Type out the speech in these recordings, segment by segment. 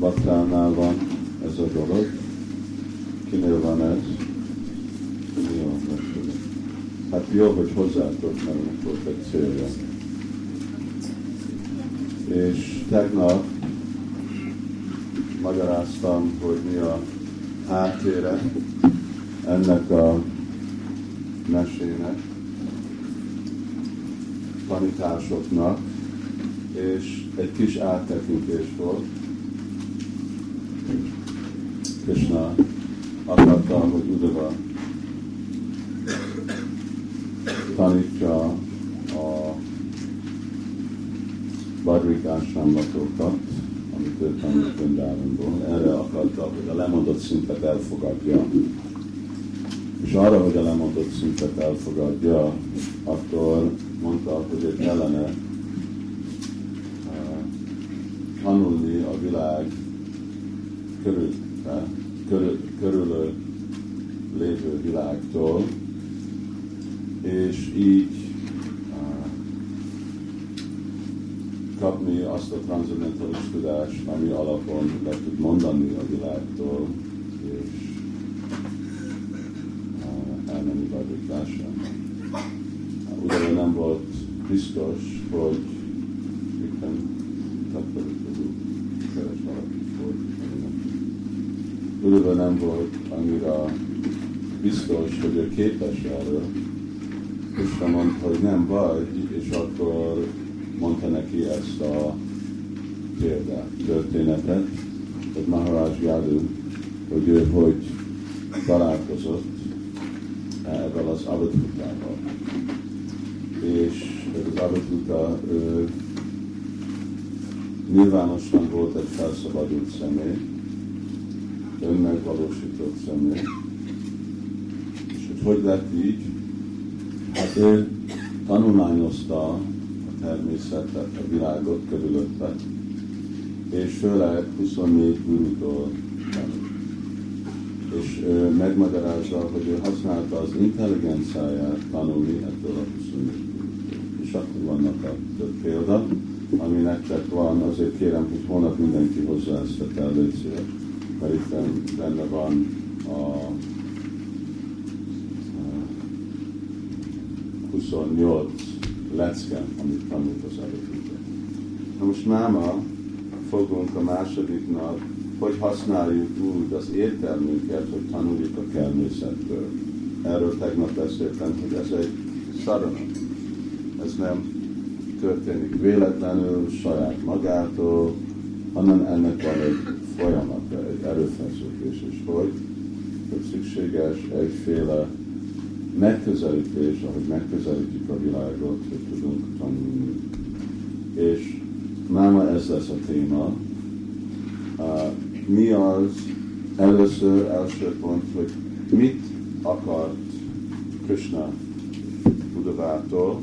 Batránál van ez a dolog. Kinél van ez? Jó, Hát jó, hogy hozzátok, mert volt egy célja. És tegnap magyaráztam, hogy mi a háttére ennek a mesének, tanításoknak, és egy kis áttekintés volt. Krishna akarta, hogy Udava tanítja a Badrik ásámlatokat, amit ő tanult Vrindavanból. Erre akarta, hogy a lemondott szintet elfogadja. És arra, hogy a lemondott szintet elfogadja, akkor mondta, hogy ő kellene tanulni a világ körül, körül, körül lévő világtól, és így kapni azt a transzendentális tudást, ami alapon le tud mondani a világtól, és elmenni vadításra. Ugyanúgy nem volt biztos, hogy Körülbelül nem volt annyira biztos, hogy ő képes erről. Isten mondta, hogy nem vagy, és akkor mondta neki ezt a példát, történetet, hogy Maharaj Yadu, hogy ő hogy találkozott ebben az avatutával. És az avatuta nyilvánosan volt egy felszabadult személy, önmegvalósított személy. És hogy hogy lett így? Hát ő tanulmányozta a természetet, a világot körülötte, és főleg 24 gurutól és megmagyarázza, hogy ő használta az intelligenciáját tanulni ebből a 24 És akkor vannak a több példa, ami nektek van, azért kérem, hogy holnap mindenki hozzá ezt a mert itt benne van a 28 lecke, amit tanult az előtt. Na most máma fogunk a másodiknak, hogy használjuk úgy az értelmünket, hogy tanuljuk a természetből. Erről tegnap beszéltem, hogy ez egy szarana. Ez nem történik véletlenül, saját magától, hanem ennek van egy folyamata, egy erőfeszítés is hogy, hogy szükséges egyféle megközelítés, ahogy megközelítjük a világot, hogy tudunk tanulni. És máma ez lesz a téma. Mi az először, első pont, hogy mit akart Krishna Budavától,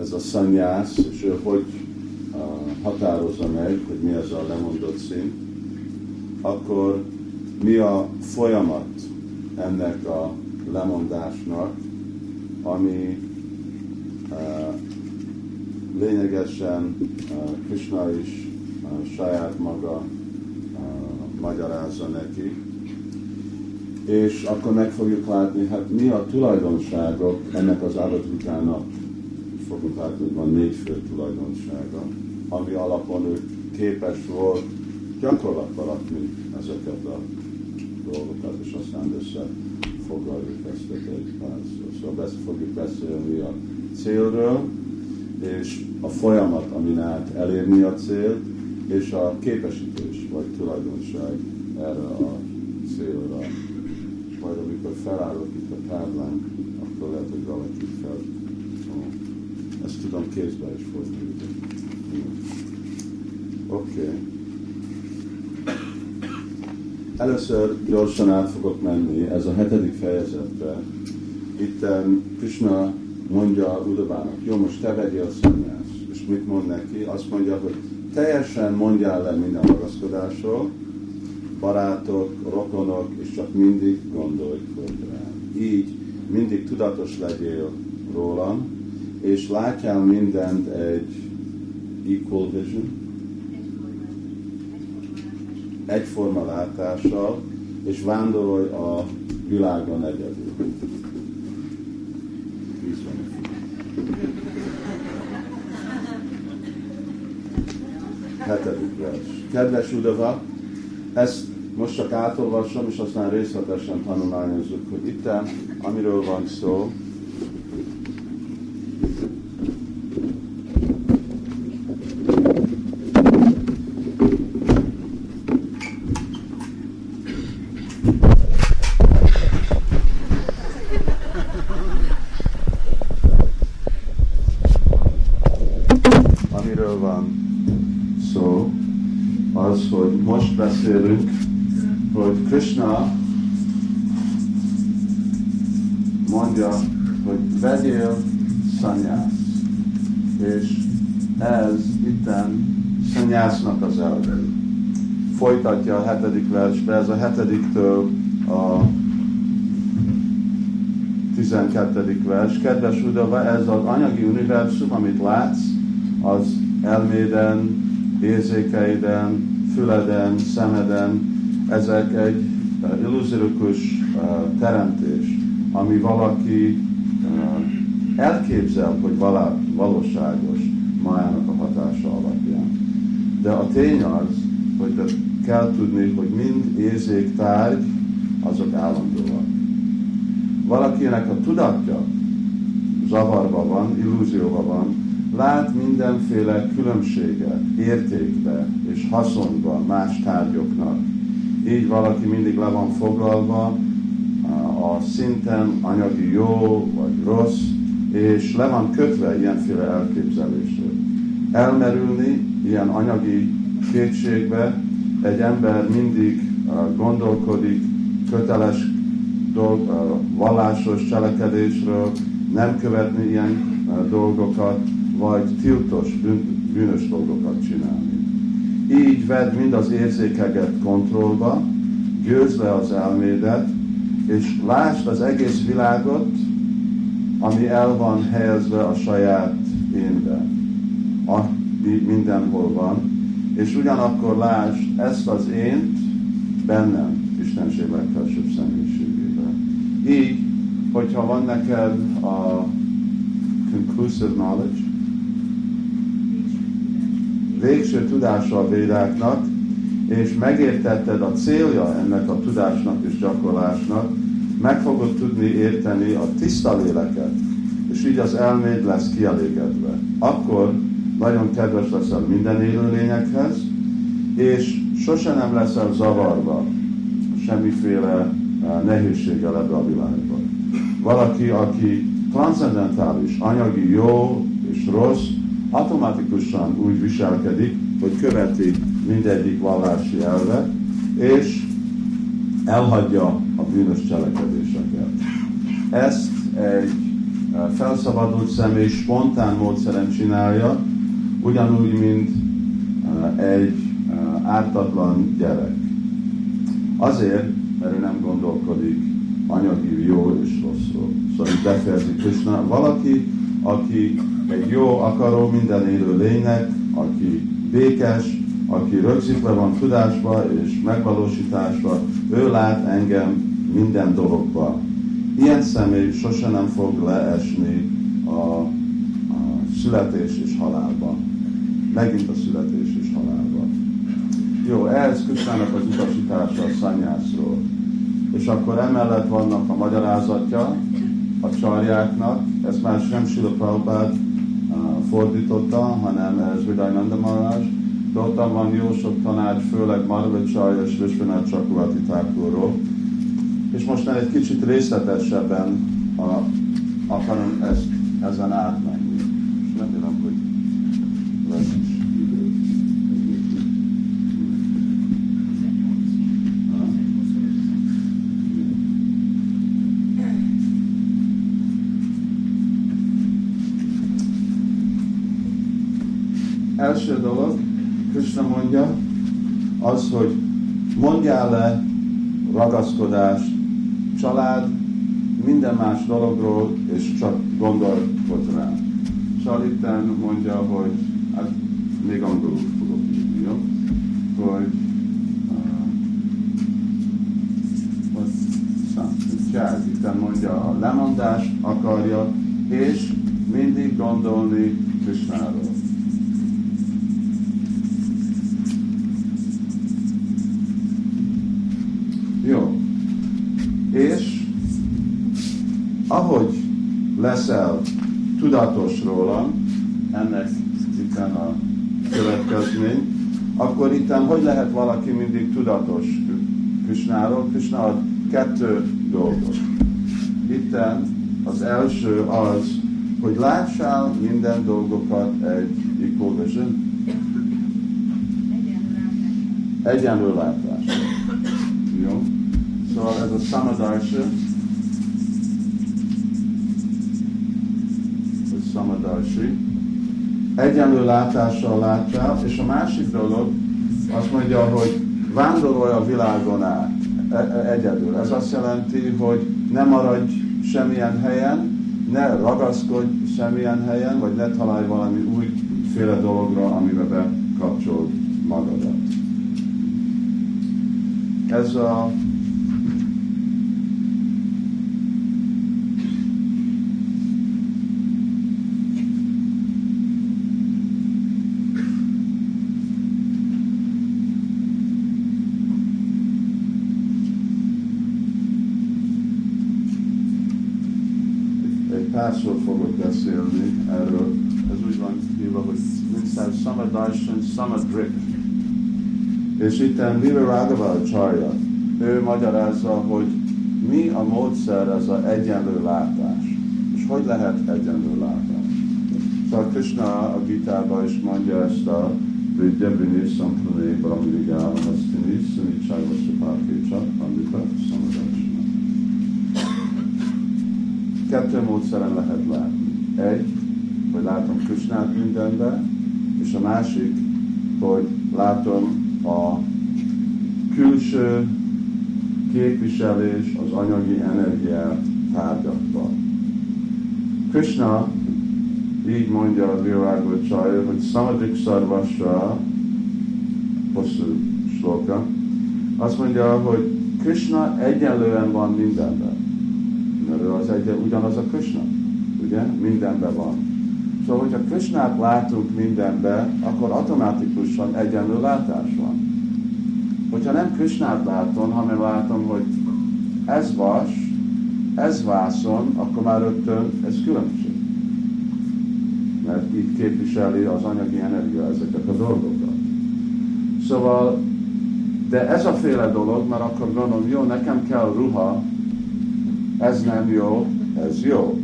ez a szanyász, és ő hogy határozza meg, hogy mi ez a lemondott szín, akkor mi a folyamat ennek a lemondásnak, ami uh, lényegesen uh, Krishna is uh, saját maga magyarázza neki, és akkor meg fogjuk látni, hát mi a tulajdonságok ennek az adatutának. Fogunk látni, hogy van négy fő tulajdonsága ami alapon ő képes volt gyakorlatba rakni ezeket a dolgokat, és aztán összefoglaljuk ezt egy párszor. Szóval ezt fogjuk beszélni a célről, és a folyamat, amin át elérni a célt, és a képesítés, vagy tulajdonság erre a célra. Majd amikor felállok itt a táblán, akkor lehet, hogy valaki fel. Ezt tudom kézbe is fogni. Oké. Okay. Először gyorsan át fogok menni, ez a hetedik fejezetbe. Itt Krishna mondja Udavának, jó, most te vegyél a szennyász. És mit mond neki? Azt mondja, hogy teljesen mondjál le minden ragaszkodásról, barátok, rokonok, és csak mindig gondolj rám. Így mindig tudatos legyél rólam, és látjál mindent egy equal vision, egyforma látással, és vándorolj a világon egyedül. Hetedik vers. Kedves Udava, ezt most csak átolvasom, és aztán részletesen tanulmányozzuk, hogy itt, amiről van szó, beszélünk, hogy Krishna mondja, hogy vegyél szanyász, és ez itten szanyásznak az elvei. Folytatja a hetedik versbe, ez a hetediktől a 12. vers. Kedves Udava, ez az anyagi univerzum, amit látsz, az elméden, érzékeiden, füleden, szemeden, ezek egy uh, illuzorikus uh, teremtés, ami valaki uh, elképzel, hogy valá, valóságos májának a hatása alapján. De a tény az, kell tudni, hogy mind érzéktárgy, azok állandóak. Valakinek a tudatja zavarba van, illúzióban van, lát mindenféle különbséget, értékbe és haszonba más tárgyoknak. Így valaki mindig le van foglalva a szinten anyagi jó vagy rossz, és le van kötve ilyenféle elképzelésre. Elmerülni ilyen anyagi kétségbe, egy ember mindig gondolkodik köteles dolg, vallásos cselekedésről, nem követni ilyen dolgokat, vagy tiltos, bűnös dolgokat csinálni. Így vedd mind az érzékeket kontrollba, győzd le az elmédet, és lásd az egész világot, ami el van helyezve a saját énbe, ami mindenhol van, és ugyanakkor lásd ezt az ént bennem, Istenség legfelsőbb személyiségében. Így, hogyha van neked a conclusive knowledge, végső tudása a védáknak, és megértetted a célja ennek a tudásnak és gyakorlásnak, meg fogod tudni érteni a tiszta léleket, és így az elméd lesz kielégedve. Akkor nagyon kedves leszel minden élőlényekhez, és sose nem leszel zavarva semmiféle eh, nehézséggel ebbe a világba. Valaki, aki transzendentális, anyagi jó és rossz, automatikusan úgy viselkedik, hogy követi mindegyik vallási elvet, és elhagyja a bűnös cselekedéseket. Ezt egy eh, felszabadult személy spontán módszeren csinálja, ugyanúgy, mint eh, egy eh, ártatlan gyerek. Azért, mert ő nem gondolkodik anyagi jó és rosszról. Szóval itt befejezi Krishna. Valaki, aki egy jó akaró minden élő lénynek, aki békes, aki rögzítve van tudásba és megvalósításba, ő lát engem minden dologba. Ilyen személy sose nem fog leesni a, a születés és halálba. Megint a születés és halálba. Jó, ehhez Köszönnek az utasítása a szanyászról. És akkor emellett vannak a magyarázatja a csarjáknak, ezt már nem Sila Prabhupád fordította, hanem ez Vidaynanda Maharaj. De ott van jó sok tanács, főleg Marvacsaj és Vishwanath Chakravarti Thakurról. És most egy kicsit részletesebben a, akarom ezt, ezen átmenni. És remélem, hogy. Első dolog, Krishna mondja, az, hogy mondjál le ragaszkodást, család, minden más dologról, és csak gondolkodj rá. Salitten mondja, hogy még angolul fogok írni, jó? Hogy uh, Csárditen mondja a lemondást, akarja, és mindig gondolni Krisnáról. Jó. És ahogy leszel tudatos rólam, ennek itt a következmény, akkor itt hogy lehet valaki mindig tudatos Krishnáról? Krishna ad kettő dolgot. Itt az első az, hogy lássál minden dolgokat egy equal vision. Egyenlő látás. Jó? Szóval ez a samadarsa, vagy samadarsi, egyenlő látással látjál, és a másik dolog azt mondja, hogy vándorolj a világon át e, e, egyedül. Ez azt jelenti, hogy ne maradj semmilyen helyen, ne ragaszkodj semmilyen helyen, vagy ne találj valami újféle dologra, amiben bekapcsolod magadat. Ez a párszor fogok beszélni erről. Ez úgy van hívva, hogy Minszer Samadarshan Samadrik. És itt Mira Raghava Charya, ő magyarázza, hogy mi a módszer ez az egyenlő látás. És hogy lehet egyenlő látás? Szóval Krishna a Gitában is mondja ezt a Vidyabini Samprane Brahmirigálam, azt tini, Szunicsajva Szupárkécsa, Pandita, kettő módszeren lehet látni. Egy, hogy látom Krisnát mindenben, és a másik, hogy látom a külső képviselés, az anyagi energiát tárgyakban. Krishna így mondja a Virágó Csaj, hogy Samadik Szarvasra, hosszú sloka, azt mondja, hogy Krishna egyenlően van mindenben ő az egy, ugyanaz a Krishna, ugye? Mindenben van. Szóval, hogyha Krishnát látunk mindenben, akkor automatikusan egyenlő látás van. Hogyha nem Krishnát látom, hanem látom, hogy ez vas, ez vászon, akkor már rögtön ez különbség. Mert itt képviseli az anyagi energia ezeket a dolgokat. Szóval, de ez a féle dolog, mert akkor gondolom, jó, nekem kell ruha, ez nem jó, ez jó.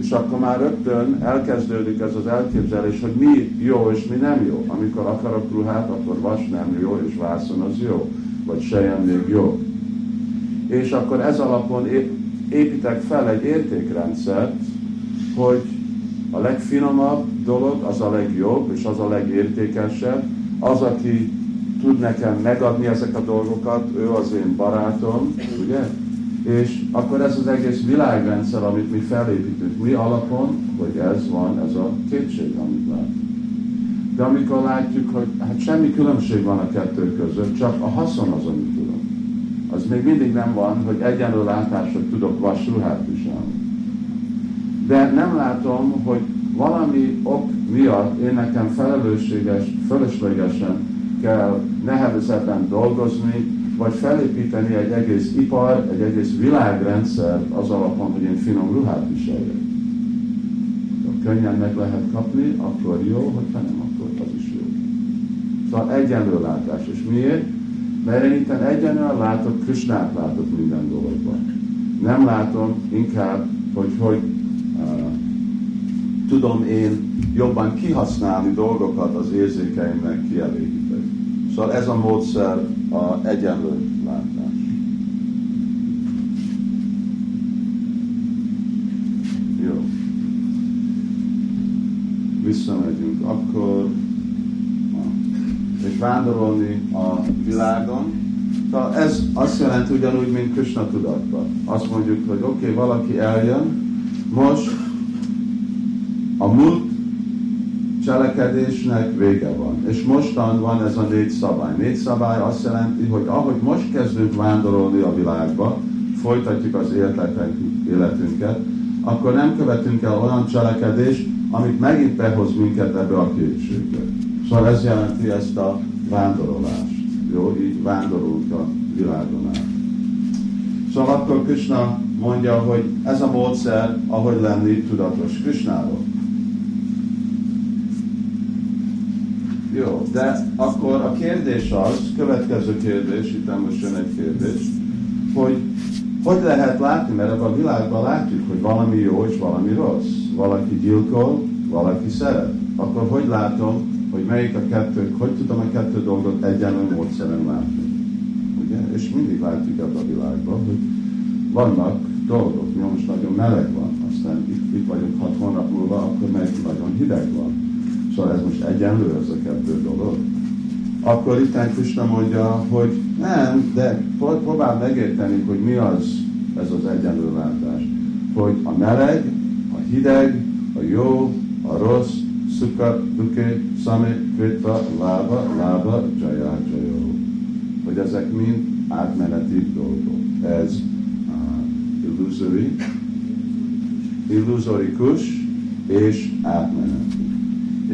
És akkor már rögtön elkezdődik ez az elképzelés, hogy mi jó és mi nem jó. Amikor akarok ruhát, akkor vas nem jó, és vászon az jó, vagy sejem még jó. És akkor ez alapon építek fel egy értékrendszert, hogy a legfinomabb dolog az a legjobb, és az a legértékesebb. Az, aki tud nekem megadni ezek a dolgokat, ő az én barátom, ugye? És akkor ez az egész világrendszer, amit mi felépítünk, mi alapon, hogy ez van, ez a kétség, amit látunk. De amikor látjuk, hogy hát semmi különbség van a kettő között, csak a haszon az, amit tudom. Az még mindig nem van, hogy egyenlő látásra tudok vasruhát viselni. De nem látom, hogy valami ok miatt én nekem felelősséges, fölöslegesen kell nehezebben dolgozni, vagy felépíteni egy egész ipar, egy egész világrendszer az alapon, hogy én finom ruhát viseljek. Ha könnyen meg lehet kapni, akkor jó, hogyha nem, akkor az is jó. Szóval egyenlő látás. És miért? Mert én itt egyenlően látok, Krisnát látok minden dologban. Nem látom inkább, hogy hogy uh, tudom én jobban kihasználni dolgokat az érzékeimnek kielégíteni. Szóval ez a módszer a egyenlő látás. Jó. Visszamegyünk akkor, és vándorolni a világon. Tehát ez azt jelenti ugyanúgy, mint Krishna tudatban. Azt mondjuk, hogy oké, okay, valaki eljön, most a múlt cselekedésnek vége van. És mostan van ez a négy szabály. Négy szabály azt jelenti, hogy ahogy most kezdünk vándorolni a világba, folytatjuk az életünket, akkor nem követünk el olyan cselekedést, amit megint behoz minket ebbe a kétségbe. Szóval ez jelenti ezt a vándorolást. Jó, így vándorolunk a világon át. Szóval akkor Krishna mondja, hogy ez a módszer, ahogy lenni tudatos Krishnáról. Jó, de akkor a kérdés az, következő kérdés, itt most jön egy kérdés, hogy hogy lehet látni, mert ebben a világban látjuk, hogy valami jó és valami rossz. Valaki gyilkol, valaki szeret. Akkor hogy látom, hogy melyik a kettő, hogy tudom a kettő dolgot egyenlő módszeren látni? Ugye? És mindig látjuk ebben a világban, hogy vannak dolgok, mi most nagyon meleg van, aztán itt, itt vagyunk hat hónap múlva, akkor meg nagyon hideg van. Szóval ez most egyenlő ez a kettő dolog. Akkor itt Krishna mondja, hogy nem, de próbál megérteni, hogy mi az ez az egyenlő látás. Hogy a meleg, a hideg, a jó, a rossz, szuka, duke, szame, krita, lába, lába, jaya, jaya. Hogy ezek mind átmeneti dolgok. Ez uh, illusory, illuzorikus és átmeneti.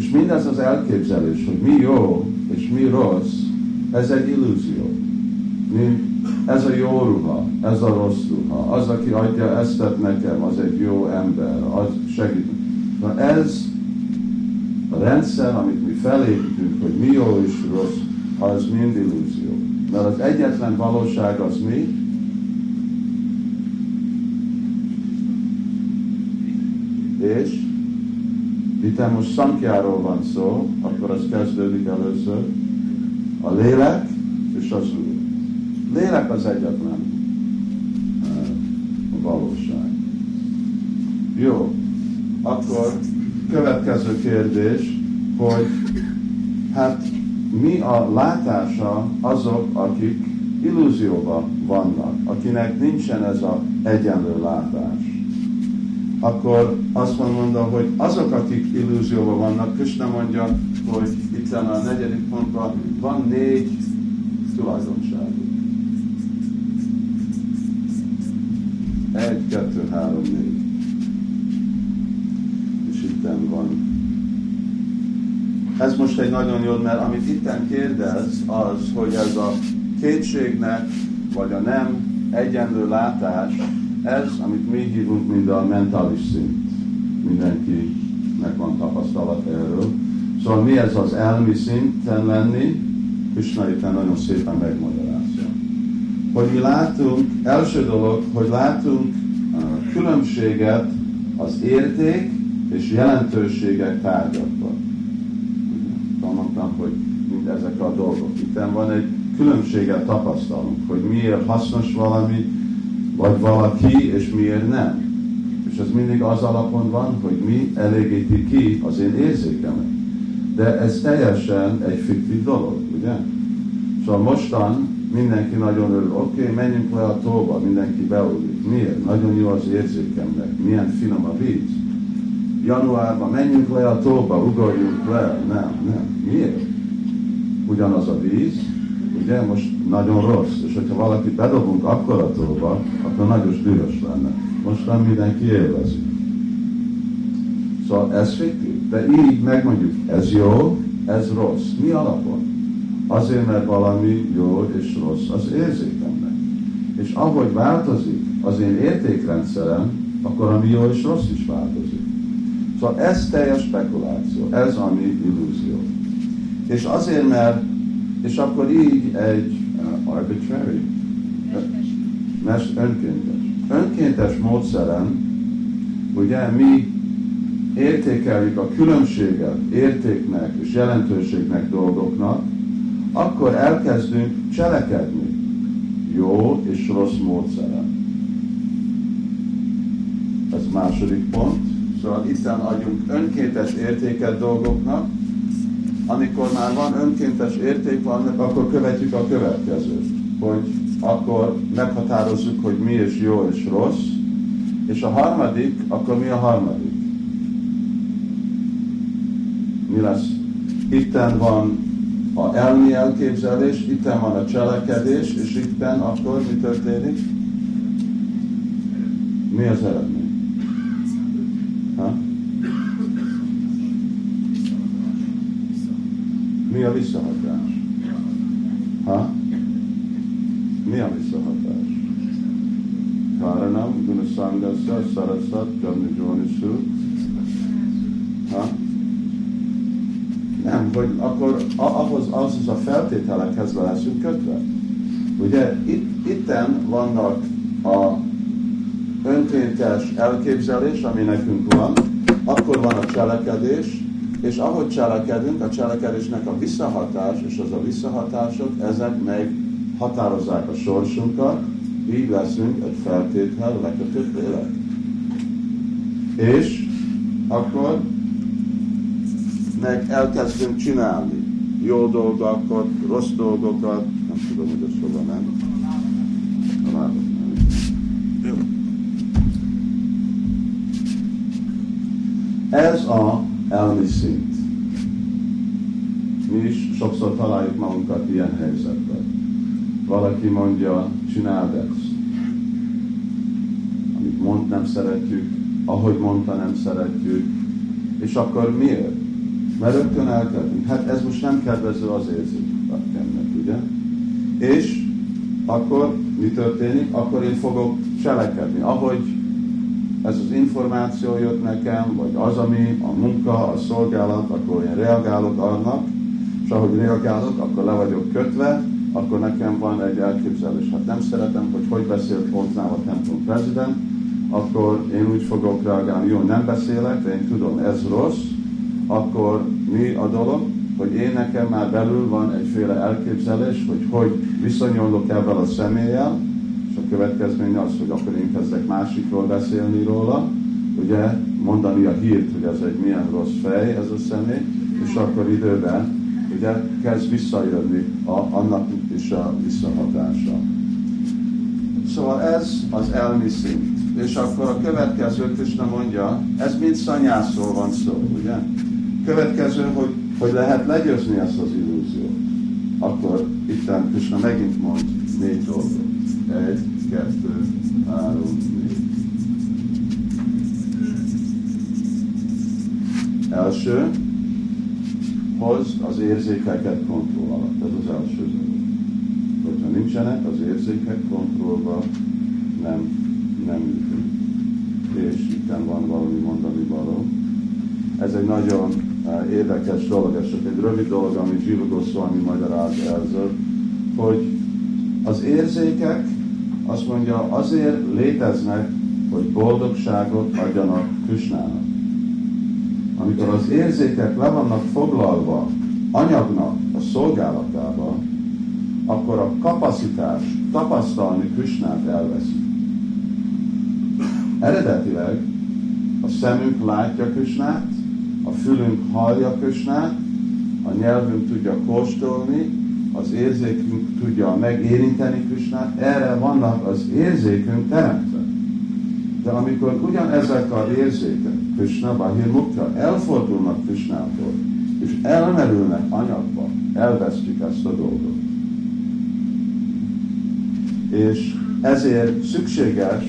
És mindez az elképzelés, hogy mi jó és mi rossz, ez egy illúzió. Mi, ez a jó ruha, ez a rossz ruha, az, aki adja ezt nekem, az egy jó ember, az segít. Na ez a rendszer, amit mi felépítünk, hogy mi jó és rossz, az mind illúzió. Mert az egyetlen valóság az mi? És itt most szankjáról van szó, akkor az kezdődik először. A lélek és az úr. Lélek az egyetlen a valóság. Jó, akkor következő kérdés, hogy hát mi a látása azok, akik illúzióban vannak, akinek nincsen ez a egyenlő látás. Akkor azt mondom, hogy azok, akik illúzióban vannak, Krishna mondja, hogy itt a negyedik pontban van négy tulajdonság. Egy, kettő, három, négy. És itten van. Ez most egy nagyon jó, mert amit itten kérdez, az, hogy ez a kétségnek, vagy a nem egyenlő látás, ez, amit mi hívunk, mind a mentális szint. Mindenkinek van tapasztalat erről. Szóval mi ez az elmi szinten lenni, Krishna itt nagyon szépen megmagyarázza. Hogy mi látunk, első dolog, hogy látunk különbséget az érték és jelentőségek tárgyakban. Mondtam, hogy mind ezek a dolgok. Itt van egy különbséget tapasztalunk, hogy miért hasznos valami, vagy valaki, és miért nem. És ez mindig az alapon van, hogy mi elégíti ki az én érzékemet. De ez teljesen egy fiktív dolog, ugye? Szóval mostan mindenki nagyon örül, oké, okay, menjünk le a tóba, mindenki beugrik. Miért? Nagyon jó az érzékemnek, milyen finom a víz. Januárban menjünk le a tóba, ugorjunk le. Nem, nem. Miért? Ugyanaz a víz, ugye most nagyon rossz, és hogyha valaki bedobunk akkor a tóba, akkor nagyon dühös lenne. Most nem mindenki élvezi. Szóval ez fiktív. De így megmondjuk, ez jó, ez rossz. Mi alapon? Azért, mert valami jó és rossz az érzékemnek. És ahogy változik az én értékrendszerem, akkor ami jó és rossz is változik. Szóval ez teljes spekuláció, ez ami illúzió. És azért, mert, és akkor így egy uh, arbitrary, mes önkéntes. Önkéntes módszeren, ugye mi értékeljük a különbséget értéknek és jelentőségnek dolgoknak, akkor elkezdünk cselekedni jó és rossz módszeren. Ez második pont. Szóval itt adjunk önkéntes értéket dolgoknak, amikor már van önkéntes érték van, akkor követjük a következőt, hogy akkor meghatározzuk, hogy mi is jó és rossz, és a harmadik, akkor mi a harmadik? Mi lesz? Itten van a elmi elképzelés, itten van a cselekedés, és itten akkor mi történik? Mi az eredmény? Ha? Mi a visszahatás? Ha? Mi a visszahatás? Karanam, Gunasangasa, Sarasat, Jamnijonisu. Ha? Nem, hogy akkor ahhoz, ahhoz a feltételekhez leszünk kötve. Ugye itt, itten vannak a önkéntes elképzelés, ami nekünk van, akkor van a cselekedés, és ahogy cselekedünk, a cselekedésnek a visszahatás, és az a visszahatások, ezek meg határozzák a sorsunkat, így leszünk egy feltétel lekötött lélek. És akkor meg elkezdünk csinálni jó dolgokat, rossz dolgokat, nem tudom, hogy a szóval nem. Ez a elmi szint. Mi is sokszor találjuk magunkat ilyen helyzetben. Valaki mondja, csináld ezt. Amit mond, nem szeretjük, ahogy mondta, nem szeretjük. És akkor miért? Mert rögtön elkezdünk. Hát ez most nem kedvező az érzékennek, ugye? És akkor mi történik? Akkor én fogok cselekedni. Ahogy ez az információ jött nekem, vagy az, ami a munka, a szolgálat, akkor én reagálok annak, és ahogy reagálok, akkor le vagyok kötve, akkor nekem van egy elképzelés. Hát nem szeretem, hogy hogy beszélt hozzám a templom prezident, akkor én úgy fogok reagálni, jó, nem beszélek, de én tudom, ez rossz, akkor mi a dolog? Hogy én nekem már belül van egyféle elképzelés, hogy hogy viszonyulok ebben a személlyel, és a következmény az, hogy akkor én kezdek másikról beszélni róla, ugye mondani a hírt, hogy ez egy milyen rossz fej ez a személy, és akkor időben ugye kezd visszajönni a, annak is a visszahatása. Szóval ez az elmi szint. És akkor a következő Krishna mondja, ez mind szanyászról van szó, ugye? Következő, hogy, hogy lehet legyőzni ezt az illúziót. Akkor itt Krishna megint mond négy dolgot. Egy, kettő, három, négy. Első, hozd az érzékeket kontroll alatt. Ez az első dolog. Hogyha nincsenek az érzékek kontrollba, nem, nem működik. És itt van valami mondani való. Ez egy nagyon érdekes dolog, ez csak egy rövid dolog, amit Jiva Goswami magyaráz ezzel, hogy az érzékek azt mondja, azért léteznek, hogy boldogságot adjanak Krishnának amikor az érzékek le vannak foglalva anyagnak a szolgálatába, akkor a kapacitás tapasztalni Krisnát elveszi. Eredetileg a szemünk látja Krisnát, fülünk hallja Krisnát, a nyelvünk tudja kóstolni, az érzékünk tudja megérinteni Krisnát, erre vannak az érzékünk teremtve. De amikor ugyanezek az érzékek Krishna, Bahir Mukta, elfordulnak Krishnától, és elmerülnek anyagba, elvesztjük ezt a dolgot. És ezért szükséges,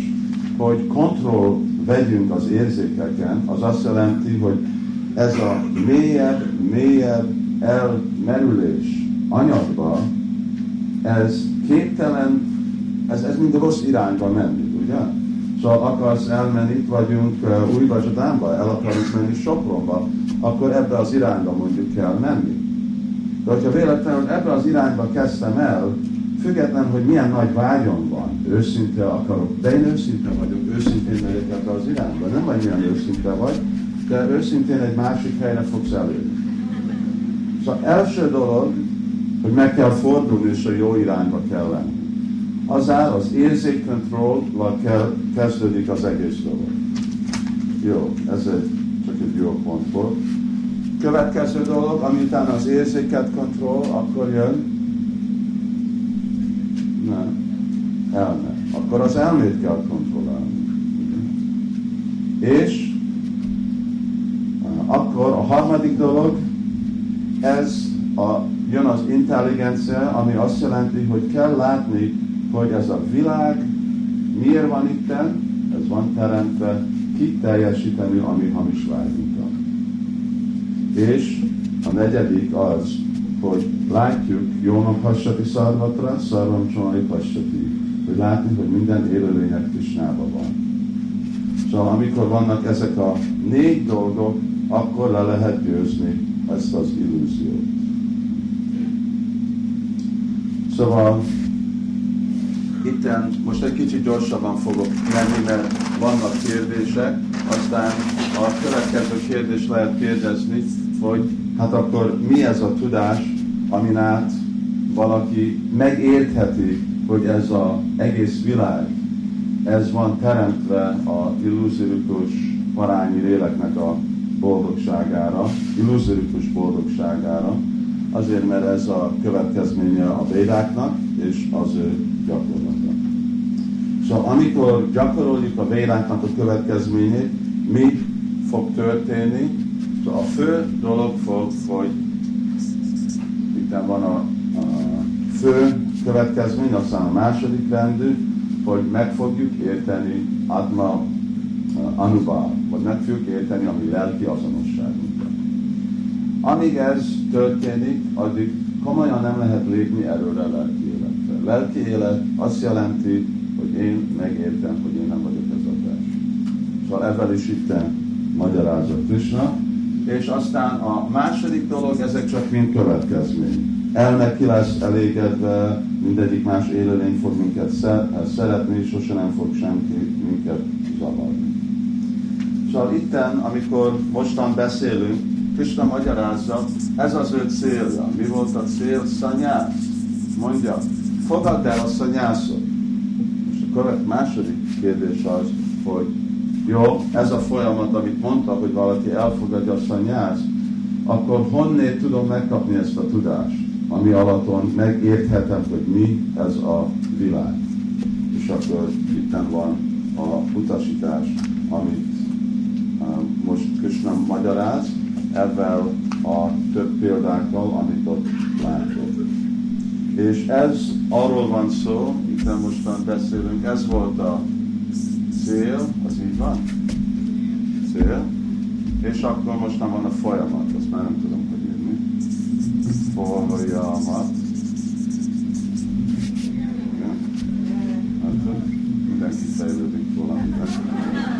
hogy kontroll vegyünk az érzékeken, az azt jelenti, hogy ez a mélyebb, mélyebb elmerülés anyagba, ez képtelen, ez, ez mind rossz irányba menni, ugye? Szóval akarsz elmenni, itt vagyunk új Bajsadánba, el akarunk menni Sopronba, akkor ebbe az irányba mondjuk kell menni. De hogyha véletlenül ebbe az irányba kezdtem el, független, hogy milyen nagy vágyom van, őszinte akarok, de én őszinte vagyok, őszintén megyek ebbe az irányba. Nem vagy milyen őszinte vagy, de őszintén egy másik helyre fogsz előni. Szóval első dolog, hogy meg kell fordulni, és a jó irányba kell lenni az áll, az érzékkontrollval kell, kezdődik az egész dolog. Jó, ez egy, csak egy jó pont volt. Következő dolog, amitán az érzéket kontroll, akkor jön, nem, elme. Akkor az elmét kell kontrollálni. És akkor a harmadik dolog, ez a, jön az intelligencia, ami azt jelenti, hogy kell látni hogy ez a világ miért van itten, ez van teremtve, teljesíteni, ami hamis vágyunkat. És a negyedik az, hogy látjuk Jónak Hassati Szarvatra, Szarvam Csonai Hassati, hogy látni, hogy minden élőlények Krisnában van. Szóval amikor vannak ezek a négy dolgok, akkor le lehet győzni ezt az illúziót. Szóval itten most egy kicsit gyorsabban fogok menni, mert vannak kérdések, aztán a következő kérdés lehet kérdezni, hogy hát akkor mi ez a tudás, amin át valaki megértheti, hogy ez az egész világ, ez van teremtve a illúziókus parányi léleknek a boldogságára, illúziókus boldogságára, azért, mert ez a következménye a védáknak és az ő gyakorlata. Szóval amikor gyakoroljuk a védáknak a következményét, mi fog történni? Szóval a fő dolog fog, hogy itt van a, a fő következmény, aztán a második rendű, hogy meg fogjuk érteni Atma Anubhav, vagy meg fogjuk érteni a mi lelki azonosságunkat. Amíg ez történik, addig komolyan nem lehet lépni előre lelki életre. Lelki élet azt jelenti, hogy én megértem, hogy én nem vagyok ez a test. Szóval ezzel is itt magyarázza Krishna, és aztán a második dolog, ezek csak mind következmény. Elme ki lesz elégedve, mindegyik más élőlény fog minket szeretni, sose nem fog senki minket zavarni. Szóval itten, amikor mostan beszélünk, Krishna magyarázza, ez az ő célja. Mi volt a cél? Szanyász. Mondja, fogadd el a szanyászot. És a második kérdés az, hogy jó, ez a folyamat, amit mondta, hogy valaki elfogadja a szanyászt, akkor honnét tudom megkapni ezt a tudást, ami alaton megérthetem, hogy mi ez a világ. És akkor itt van a utasítás, amit Krishna magyaráz, ezzel a több példákkal, amit ott látok. És ez arról van szó, itt mostan beszélünk, ez volt a cél, az így van? Cél. És akkor most nem van a folyamat, azt már nem tudom, hogy írni. Folyamat. Hát, mindenki fejlődik valamiben.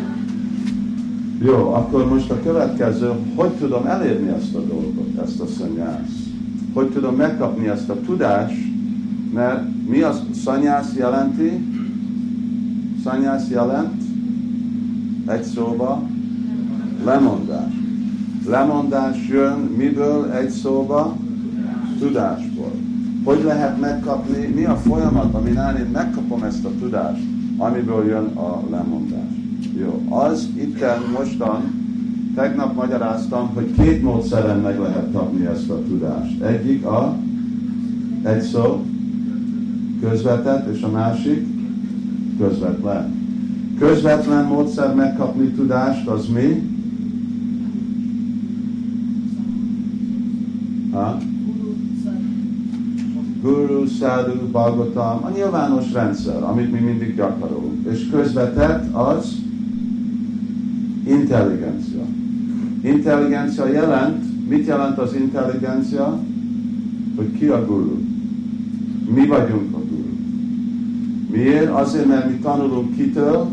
Jó, akkor most a következő, hogy tudom elérni ezt a dolgot, ezt a szanyász? Hogy tudom megkapni ezt a tudást, mert mi az szanyász jelenti? Szanyász jelent egy szóba lemondás. Lemondás jön miből egy szóba? Tudásból. Hogy lehet megkapni, mi a folyamat, amin én megkapom ezt a tudást, amiből jön a lemondás. Jó, az itten mostan, tegnap magyaráztam, hogy két módszeren meg lehet kapni ezt a tudást. Egyik a egy szó, közvetett, és a másik közvetlen. Közvetlen módszer megkapni tudást, az mi? Ha? Guru, Sadhu, Bhagavatam, a nyilvános rendszer, amit mi mindig gyakorolunk. És közvetett az intelligencia. Intelligencia jelent, mit jelent az intelligencia? Hogy ki a guru. Mi vagyunk a guru. Miért? Azért, mert mi tanulunk kitől,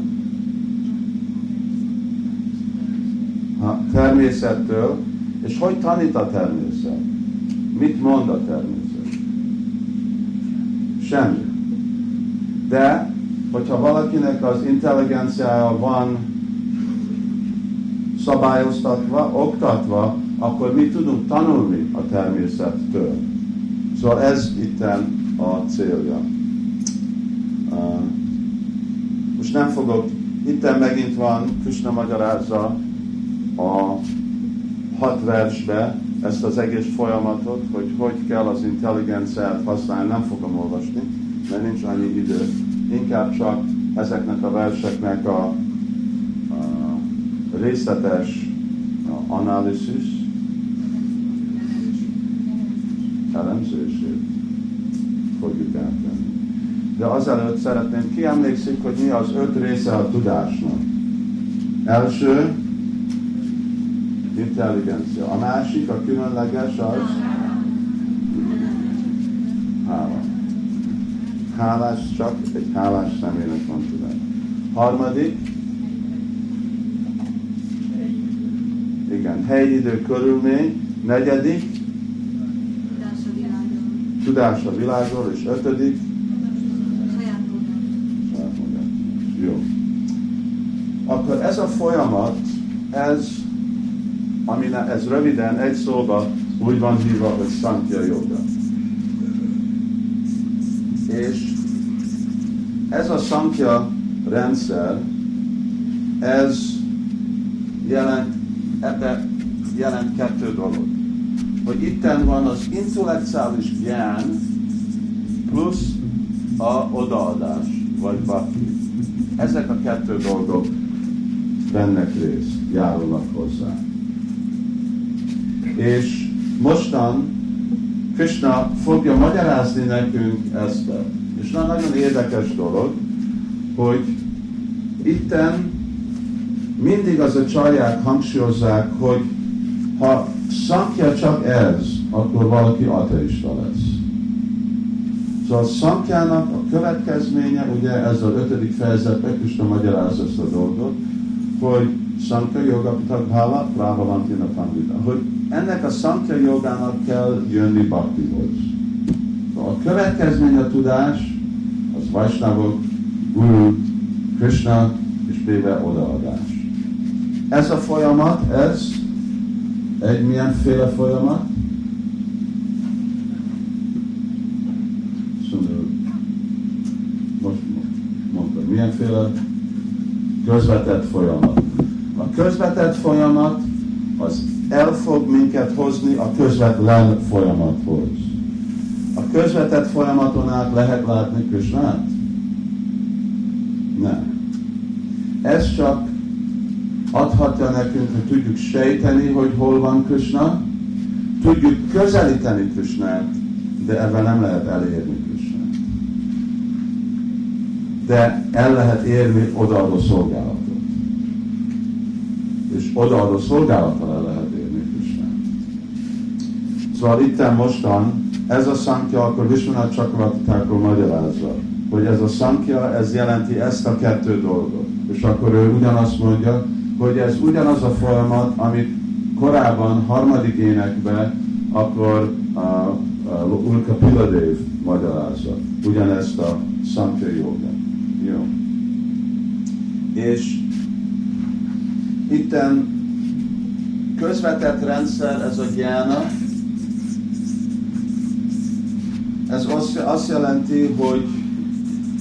a természettől, és hogy tanít a természet? Mit mond a természet? Semmi. De, hogyha valakinek az intelligenciája van szabályoztatva, oktatva, akkor mi tudunk tanulni a természettől. Szóval ez itten a célja. Most nem fogok, itten megint van, Krishna magyarázza a hat versbe ezt az egész folyamatot, hogy hogy kell az intelligenciát használni, nem fogom olvasni, mert nincs annyi idő. Inkább csak ezeknek a verseknek a, részletes analízis, elemzését fogjuk átvenni. de azelőtt szeretném, ki emlékszik, hogy mi az öt része a tudásnak? Első, intelligencia. A másik, a különleges az hála. Hálás csak egy hálás személynek van tudás. Harmadik, igen, helyidő körülmény. Negyedik, tudás a világról, és ötödik, Jó. Akkor ez a folyamat, ez, ami ez röviden, egy szóba úgy van hívva, hogy Sankhya Yoga. És ez a Sankhya rendszer, ez jelent, ebbe jelent kettő dolog. Hogy itten van az intellektuális gyán plusz a odaadás, vagy bhakti. Ezek a kettő dolgok bennek részt, járulnak hozzá. És mostan Krishna fogja magyarázni nekünk ezt. És nagyon érdekes dolog, hogy itten mindig az a csalják hangsúlyozzák, hogy ha szakja csak ez, akkor valaki ateista lesz. Szóval a szankjának a következménye, ugye ez az ötödik fejezetben Krishna magyarázza ezt a dolgot, hogy Sankya Yoga Bhava Prabhavantina Pandita, hogy ennek a Sankya jogának kell jönni Bhaktihoz. Szóval a következmény a tudás, az Vaisnavok, Guru, Krishna és béve odaadás. Ez a folyamat, ez egy milyenféle folyamat? most mondtam, milyenféle közvetett folyamat. A közvetett folyamat az el fog minket hozni a közvetlen folyamathoz. A közvetett folyamaton át lehet látni Krisnát? Nem. Ez csak adhatja nekünk, hogy tudjuk sejteni, hogy hol van Krishna, tudjuk közelíteni Krishnát, de ebben nem lehet elérni Krishnát. De el lehet érni odaadó szolgálatot. És odaadó szolgálattal el lehet érni Krishnát. Szóval itt mostan ez a szankja, akkor Vishwanath Chakravartitákról magyarázza, hogy ez a szankja, ez jelenti ezt a kettő dolgot. És akkor ő ugyanazt mondja, hogy ez ugyanaz a folyamat, amit korábban harmadik énekben akkor a, a Ulka Piladev magyarázza. Ugyanezt a Sankhya Yoga. Jó. És itten közvetett rendszer ez a gyána, ez azt jelenti, hogy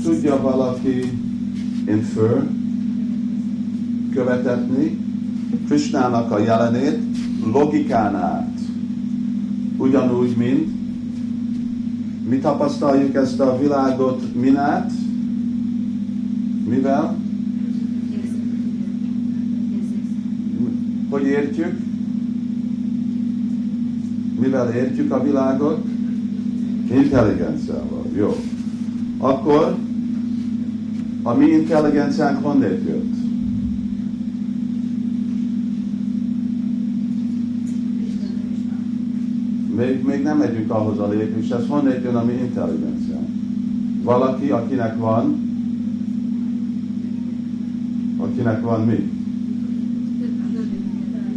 tudja valaki infer, követetni Krishnának a jelenét logikán át. Ugyanúgy, mint mi tapasztaljuk ezt a világot minát, mivel? Hogy értjük? Mivel értjük a világot? Intelligenciával. Jó. Akkor a mi intelligenciánk honnét jött? Még, még nem megyünk ahhoz a lépéshez, honnét jön a mi intelligenciánk. Valaki, akinek van, akinek van mi?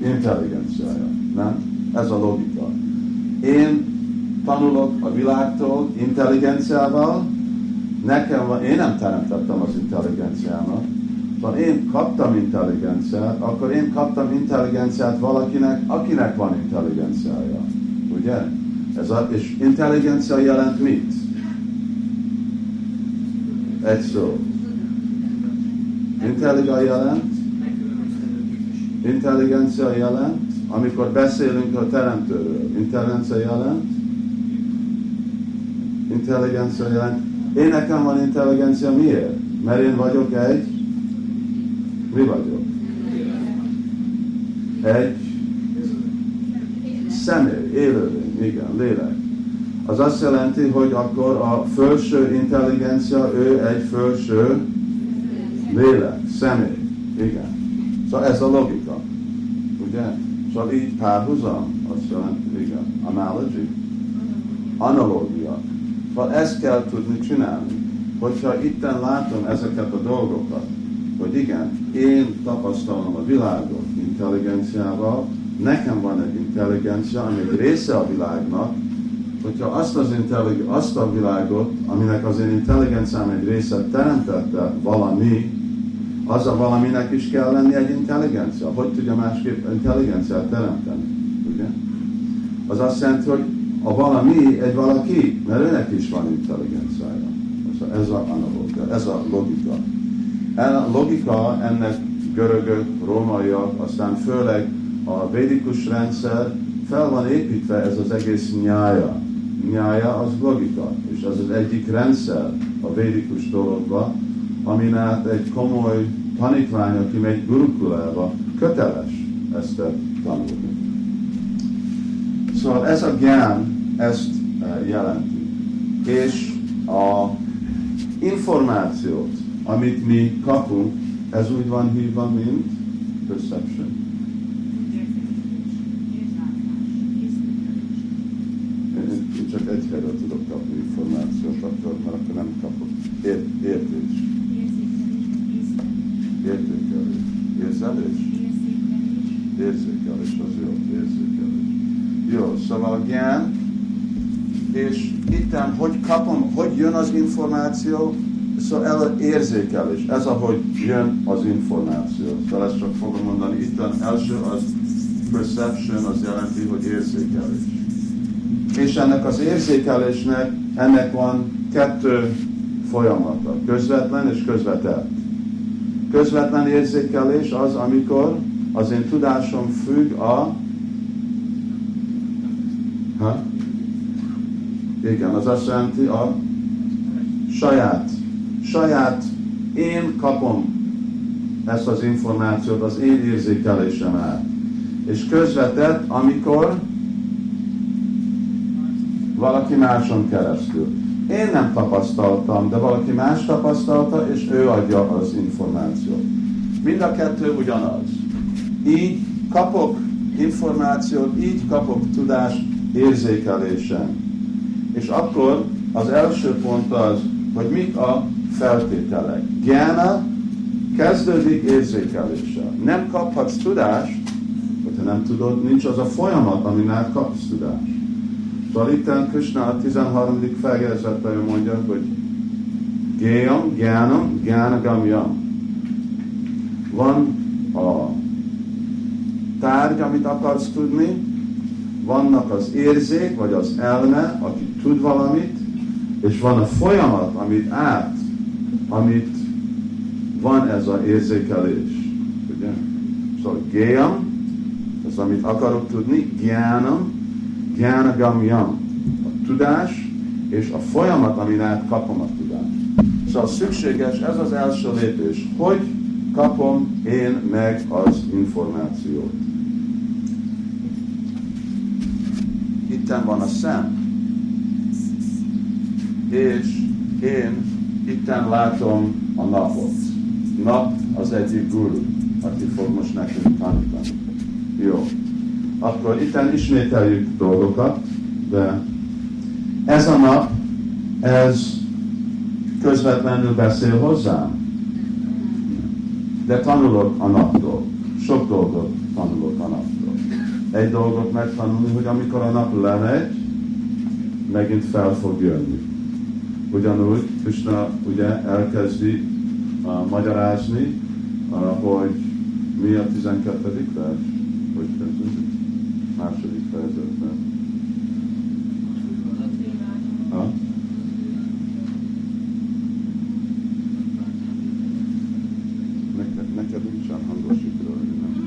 Intelligenciája. Nem? Ez a logika. Én tanulok a világtól intelligenciával, nekem van, én nem teremtettem az intelligenciámat, ha én kaptam intelligenciát, akkor én kaptam intelligenciát valakinek, akinek van intelligenciája. Ugye? Ez a, és intelligencia jelent mit? Egy szó. Intelligencia jelent? Intelligencia jelent, amikor beszélünk a teremtőről. Intelligencia jelent? Intelligencia jelent. Én nekem van intelligencia, miért? Mert én vagyok egy, mi vagyok? Egy személy, élőlény, igen, lélek. az azt jelenti, hogy akkor a felső intelligencia, ő egy felső lélek, személy. Igen. Szóval ez a logika. Ugye? Szóval így párhuzam, azt jelenti, igen, analogy, analógia. Szóval ezt kell tudni csinálni. Hogyha itten látom ezeket a dolgokat, hogy igen, én tapasztalom a világot intelligenciával, nekem van egy intelligencia, ami egy része a világnak, hogyha azt, az intellig- azt a világot, aminek az én intelligenciám egy része teremtette valami, az a valaminek is kell lenni egy intelligencia. Hogy tudja másképp intelligenciát teremteni? Ugye? Az azt jelenti, hogy a valami egy valaki, mert őnek is van intelligenciája. Ez a analógia, ez a logika. A logika ennek görögök, rómaiak, aztán főleg a védikus rendszer fel van építve ez az egész nyája. Nyája az logika, és az az egyik rendszer a védikus dologban, amin át egy komoly tanítvány, aki megy gurukulába, köteles ezt tanulni. Szóval ez a gyán ezt eh, jelenti. És a információt, amit mi kapunk, ez úgy van hívva, mint perception. Én csak egy helyre tudok kapni információt, akkor, mert akkor nem kapok ért, értés. Értékelés. Érzelés? Érzékelés, az jó, érzékelés. Jó, szóval a gyán, és itten hogy kapom, hogy jön az információ, Szóval ez az érzékelés, ez ahogy jön az információ. Szóval ezt csak fogom mondani. Itt az első az perception, az jelenti, hogy érzékelés. És ennek az érzékelésnek, ennek van kettő folyamata, közvetlen és közvetett. Közvetlen érzékelés az, amikor az én tudásom függ a ha? Igen, az azt jelenti a saját saját én kapom ezt az információt az én érzékelésem át. És közvetett, amikor valaki máson keresztül. Én nem tapasztaltam, de valaki más tapasztalta, és ő adja az információt. Mind a kettő ugyanaz. Így kapok információt, így kapok tudást érzékelésen. És akkor az első pont az, hogy mik a feltételek. Gyána kezdődik érzékeléssel. Nem kaphatsz tudást, hogyha nem tudod, nincs az a folyamat, amin át kapsz tudást. Itt Krishna a 13. fejezetben mondja, hogy Géyam, Gyánam, Gyánagamyam. Van a tárgy, amit akarsz tudni, vannak az érzék, vagy az elme, aki tud valamit, és van a folyamat, amit át amit van ez az érzékelés. Ugye? Szóval géam, az amit akarok tudni, gyánam, gyánagamjam, a tudás és a folyamat, amin át kapom a tudást. Szóval szükséges ez az első lépés, hogy kapom én meg az információt. Itten van a szem, és én itten látom a napot. Nap az egyik guru, aki fog most nekünk tanítani. Jó. Akkor itten ismételjük dolgokat, de ez a nap, ez közvetlenül beszél hozzám. De tanulok a naptól. Sok dolgot tanulok a naptól. Egy dolgot megtanulni, hogy amikor a nap lemegy, megint fel fog jönni. Ugyanúgy Krishna ugye elkezdi uh, magyarázni, uh, hogy mi a 12. vers, hogy kezdődik? Második fejezetben. Ha? Neked, neked nincsen hangosítva, nem?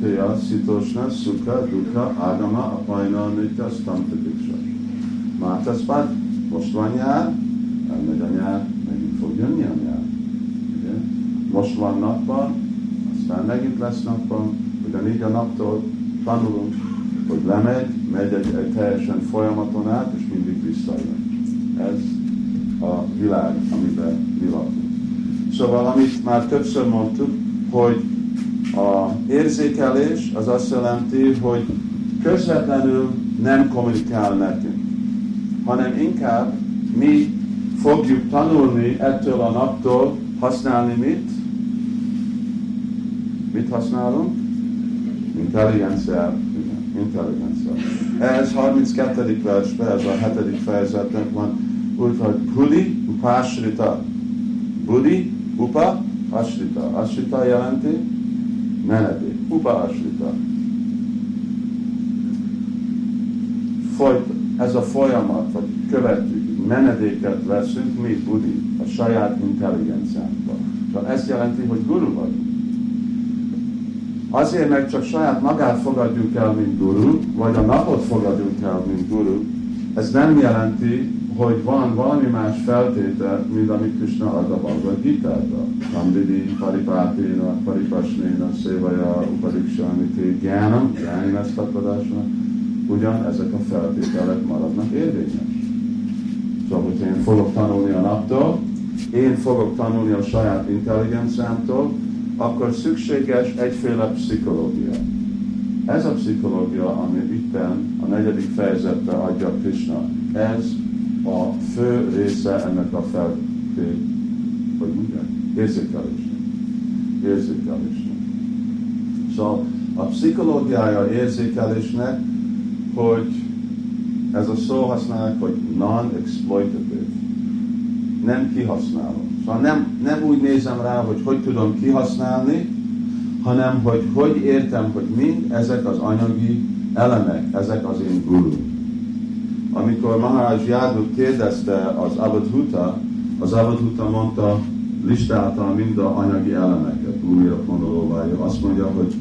Sitoshna, Sukha, Dukha, Agama, Apajna, Nitya, Stanta Diksha. Máta Spát most van jár, elmegy a nyár, megint fog jönni a nyár. Ugye? Most van napban, aztán megint lesz napban, ugyanígy a naptól tanulunk, hogy lemegy, megy egy, egy teljesen folyamaton át, és mindig visszajön. Ez a világ, amiben mi lakunk. Szóval, amit már többször mondtuk, hogy érzékelés az azt jelenti, hogy közvetlenül nem kommunikál nekünk, hanem inkább mi fogjuk tanulni ettől a naptól használni mit? Mit használunk? Intelligencia. Intelligencia. Ez 32. versben, ez a 7. fejezetben van úgy, hogy Budi Upásrita. Budi, Upa, Asrita. Asrita jelenti menedék. Upa Asrita. Folyt, ez a folyamat, vagy követjük, menedéket veszünk mi, Budi, a saját intelligenciánkba. Tehát ezt jelenti, hogy guru vagyunk. Azért, mert csak saját magát fogadjuk el, mint guru, vagy a napot fogadjuk el, mint guru, ez nem jelenti, hogy van valami más feltétel, mint amit Krishna ad a Bhagavad Gita-ba. Nandidi, Paripáténa, Paripasnéna, Szévaja, Upadiksaniti, Gyánam, Gyáni Mesztapadásnak, ugyan ezek a feltételek maradnak érvényes. Szóval, hogyha én fogok tanulni a naptól, én fogok tanulni a saját intelligenciámtól, akkor szükséges egyféle pszichológia. Ez a pszichológia, ami itten a negyedik fejezetben adja Krishna, ez a fő része ennek a felté, hogy mondják, érzékelésnek. Érzékelésnek. Szóval a pszichológiája érzékelésnek, hogy ez a szó használják, hogy non-exploitative. Nem kihasználó. Szóval nem, nem úgy nézem rá, hogy hogy tudom kihasználni, hanem hogy hogy értem, hogy mind ezek az anyagi elemek, ezek az én guru. Amikor Maharaj Jádu kérdezte az Abadhuta, az Abadhuta mondta, listálta mind a anyagi elemeket, újra monolóvája. Azt mondja, hogy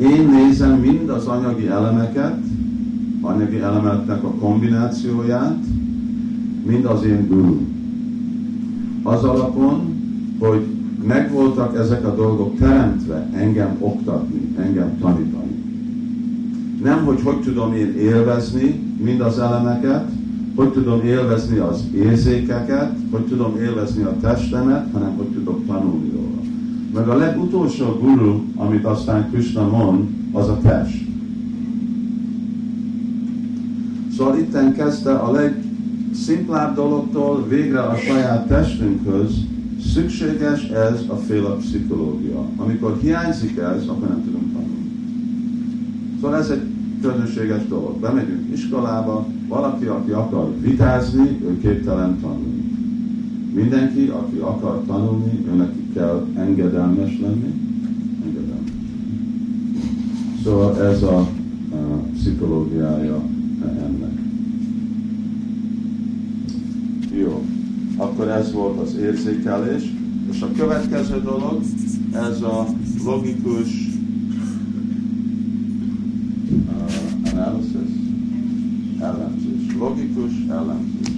én nézem mind az anyagi elemeket, anyagi elementnek a kombinációját, mind az én guru. Az alapon, hogy megvoltak ezek a dolgok teremtve engem oktatni, engem tanítani. Nem, hogy hogy tudom én élvezni mind az elemeket, hogy tudom élvezni az érzékeket, hogy tudom élvezni a testemet, hanem hogy tudok tanulni róla. Meg a legutolsó guru, amit aztán Krishna mond, az a test. Szóval itten kezdte a legszimplább dologtól végre a saját testünkhöz, szükséges ez a féle pszichológia. Amikor hiányzik ez, akkor nem tudunk tanulni. Szóval ez egy közönséges dolog. Bemegyünk iskolába, valaki, aki akar vitázni, ő képtelen tanulni. Mindenki, aki akar tanulni, őnek kell engedelmes lenni. Engedelmes. Szóval ez a, a pszichológiája ennek. Jó, akkor ez volt az érzékelés, és a következő dolog, ez a logikus uh, analysis, ellenzés. Logikus ellenzés.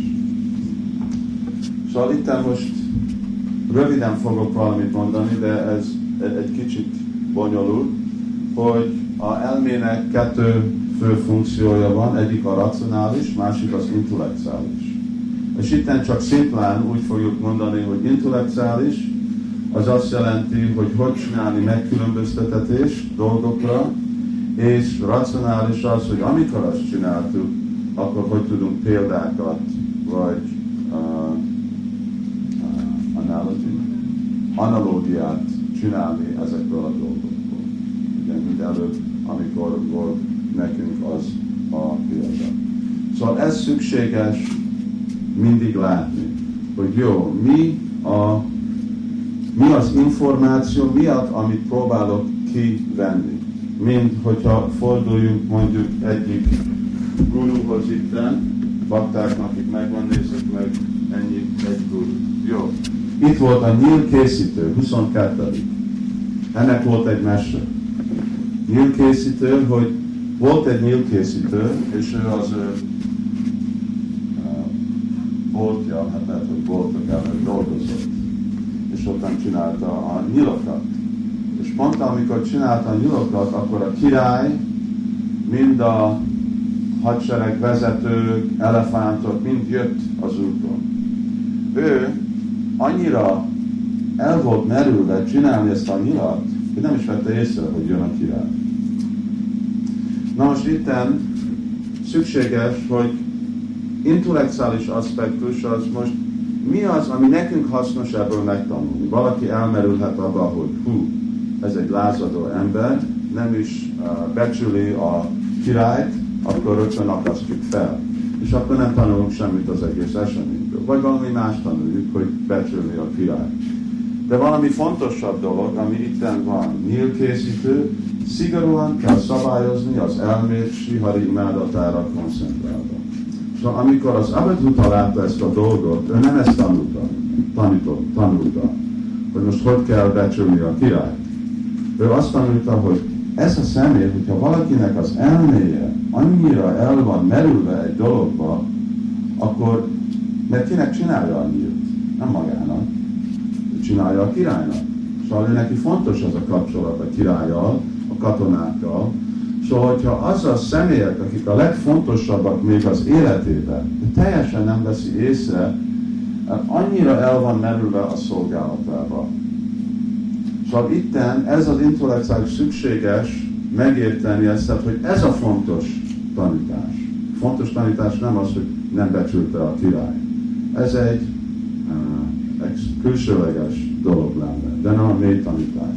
Szóval itt most röviden fogok valamit mondani, de ez egy kicsit bonyolult, hogy a elmének kettő fő funkciója van, egyik a racionális, másik az intellektuális. És itt csak szimplán úgy fogjuk mondani, hogy intellektuális, az azt jelenti, hogy hogy csinálni megkülönböztetetés dolgokra, és racionális az, hogy amikor azt csináltuk, akkor hogy tudunk példákat, vagy uh, uh, analogy, analógiát csinálni ezekből a dolgokból. Ugye, mint előbb, amikor volt nekünk az a példa. Szóval ez szükséges mindig látni, hogy jó, mi, a, mi az információ miatt, amit próbálok kivenni. Mint hogyha forduljunk mondjuk egyik guruhoz itten, baktáknak itt megvan, nézzük meg, ennyi egy guru. Jó. Itt volt a nyílkészítő, 22. Ennek volt egy mese. Nyílkészítő, hogy volt egy nyílkészítő, és ő az ő boltja, hát lehet, hogy boltok előtt dolgozott, és ott nem csinálta a nyilakat. És pont amikor csinálta a nyilakat, akkor a király mind a hadsereg vezetők, elefántok, mind jött az úton. Ő annyira el volt merülve csinálni ezt a nyilat, hogy nem is vette észre, hogy jön a király. Na most itten szükséges, hogy intellektuális aspektus az most mi az, ami nekünk hasznos ebből megtanulni. Valaki elmerülhet abba, hogy hú, ez egy lázadó ember, nem is uh, becsüli a királyt, akkor rögtön akasztjuk fel. És akkor nem tanulunk semmit az egész eseményből. Vagy valami más tanuljuk, hogy becsülni a király. De valami fontosabb dolog, ami itt van, nyílkészítő, szigorúan kell szabályozni az elmét sihari imádatára koncentrálva. Szóval amikor az Abedhuta látta ezt a dolgot, ő nem ezt tanulta, tanított, tanulta, hogy most hogy kell becsülni a királyt. Ő azt tanulta, hogy ez a személy, hogyha valakinek az elméje annyira el van merülve egy dologba, akkor mert kinek csinálja a nyílt? Nem magának. Csinálja a királynak. Szóval ő neki fontos az a kapcsolat a királlyal, a katonákkal. Szóval, hogyha az a személyek, akik a legfontosabbak még az életében, de teljesen nem veszi észre, annyira el van merülve a szolgálatába, Szóval itten ez az intellektuális szükséges megérteni ezt, hogy ez a fontos tanítás. Fontos tanítás nem az, hogy nem becsülte a király. Ez egy, uh, külsőleges dolog lenne, de nem a mély tanítás.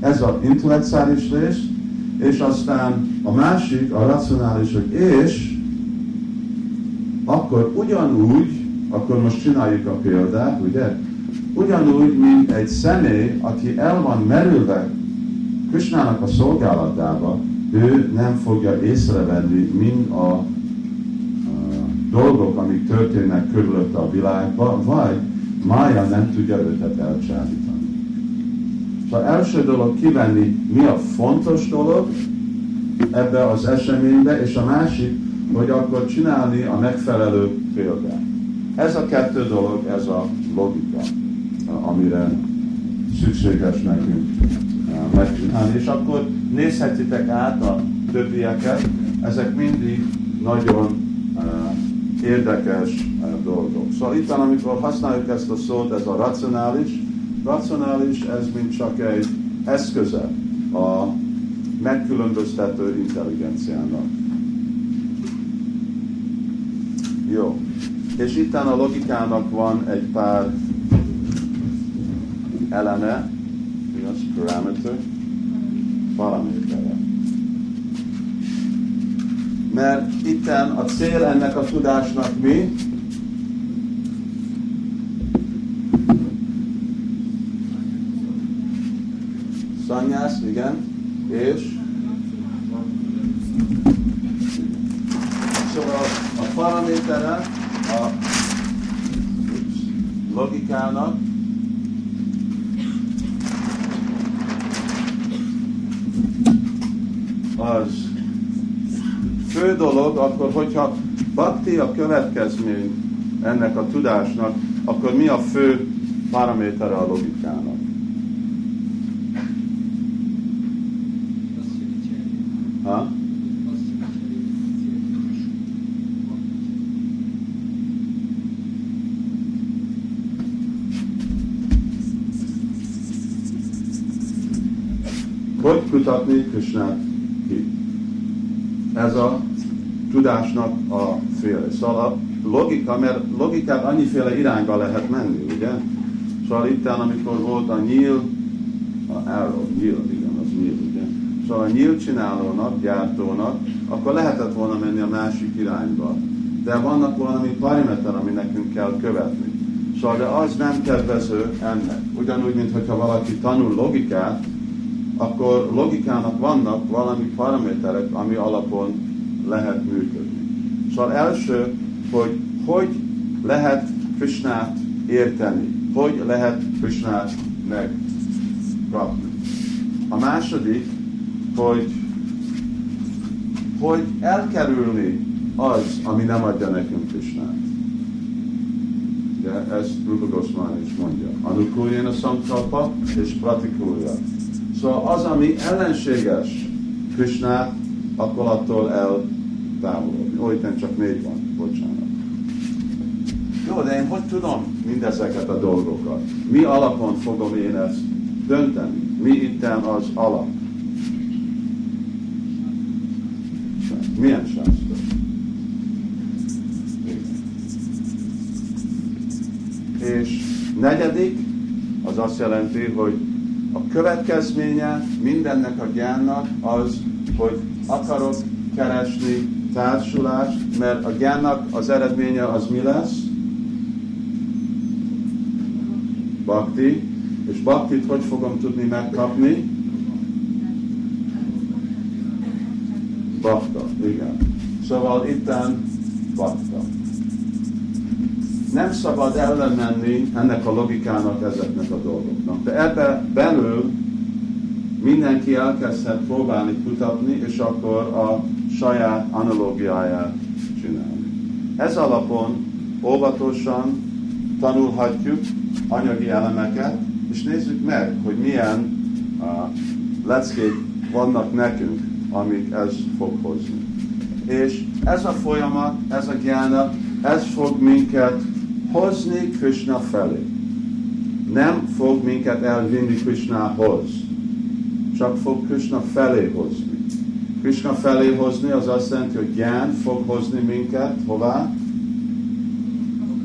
Ez az intellektuális rész, és aztán a másik, a racionális, hogy és akkor ugyanúgy, akkor most csináljuk a példát, ugye? Ugyanúgy, mint egy személy, aki el van merülve Krisnának a szolgálatába, ő nem fogja észrevenni mind a, a dolgok, amik történnek körülötte a világban, vagy Mája nem tudja őket elcsábítani. Szóval első dolog kivenni, mi a fontos dolog ebbe az eseménybe, és a másik, hogy akkor csinálni a megfelelő példát. Ez a kettő dolog, ez a logika amire szükséges nekünk eh, megcsinálni. És akkor nézhetitek át a többieket, ezek mindig nagyon uh, érdekes uh, dolgok. Szóval itt, amikor használjuk ezt a szót, ez a racionális, racionális ez mint csak egy eszköze a megkülönböztető intelligenciának. Jó. És itt a logikának van egy pár eleme, igaz, parameter, paramétere. Mert itten a cél ennek a tudásnak mi? Szanyász, igen, és szóval a paramétere a logikának az fő dolog, akkor hogyha bakti a következmény ennek a tudásnak, akkor mi a fő paramétere a logikának? Ha? Hogy kutatni Krishnát ez a tudásnak a féle. Szóval a logika, mert logikát annyiféle irányba lehet menni, ugye? Szóval itt, amikor volt a nyíl, a arrow, nyíl, igen, az nyíl, ugye? Szóval a nyíl csinálónak, gyártónak, akkor lehetett volna menni a másik irányba. De vannak valami paraméter, ami nekünk kell követni. Szóval de az nem kedvező ennek. Ugyanúgy, mintha valaki tanul logikát, akkor logikának vannak valami paraméterek, ami alapon lehet működni. Szóval első, hogy hogy lehet Krishnát érteni, hogy lehet Krishnát megkapni. A második, hogy hogy elkerülni az, ami nem adja nekünk Krishnát. Ugye, ezt Rupa Goswami is mondja. Anukuljen a szankalpa és pratikulja. Szóval az, ami ellenséges Krishnát, akkor attól eltávolodni. Ó, csak négy van, bocsánat. Jó, de én hogy tudom mindezeket a dolgokat? Mi alapon fogom én ezt dönteni? Mi itten az alap? Milyen sásztra? És negyedik, az azt jelenti, hogy a következménye mindennek a gyánnak az, hogy akarok keresni társulást, mert a gyánnak az eredménye az mi lesz? Bhakti, és Bhaktit hogy fogom tudni megkapni? Bakta, igen. Szóval itten bakta. Nem szabad ellenmenni ennek a logikának, ezeknek a dolgoknak. De ebbe belül mindenki elkezdhet próbálni kutatni, és akkor a saját analógiáját csinálni. Ez alapon óvatosan tanulhatjuk anyagi elemeket, és nézzük meg, hogy milyen uh, leckék vannak nekünk, amik ez fog hozni. És ez a folyamat, ez a gyána, ez fog minket hozni Krishna felé. Nem fog minket elvinni Krishnahoz, csak fog Krishna felé hozni. Krishna felé hozni az azt jelenti, hogy gyán fog hozni minket hová?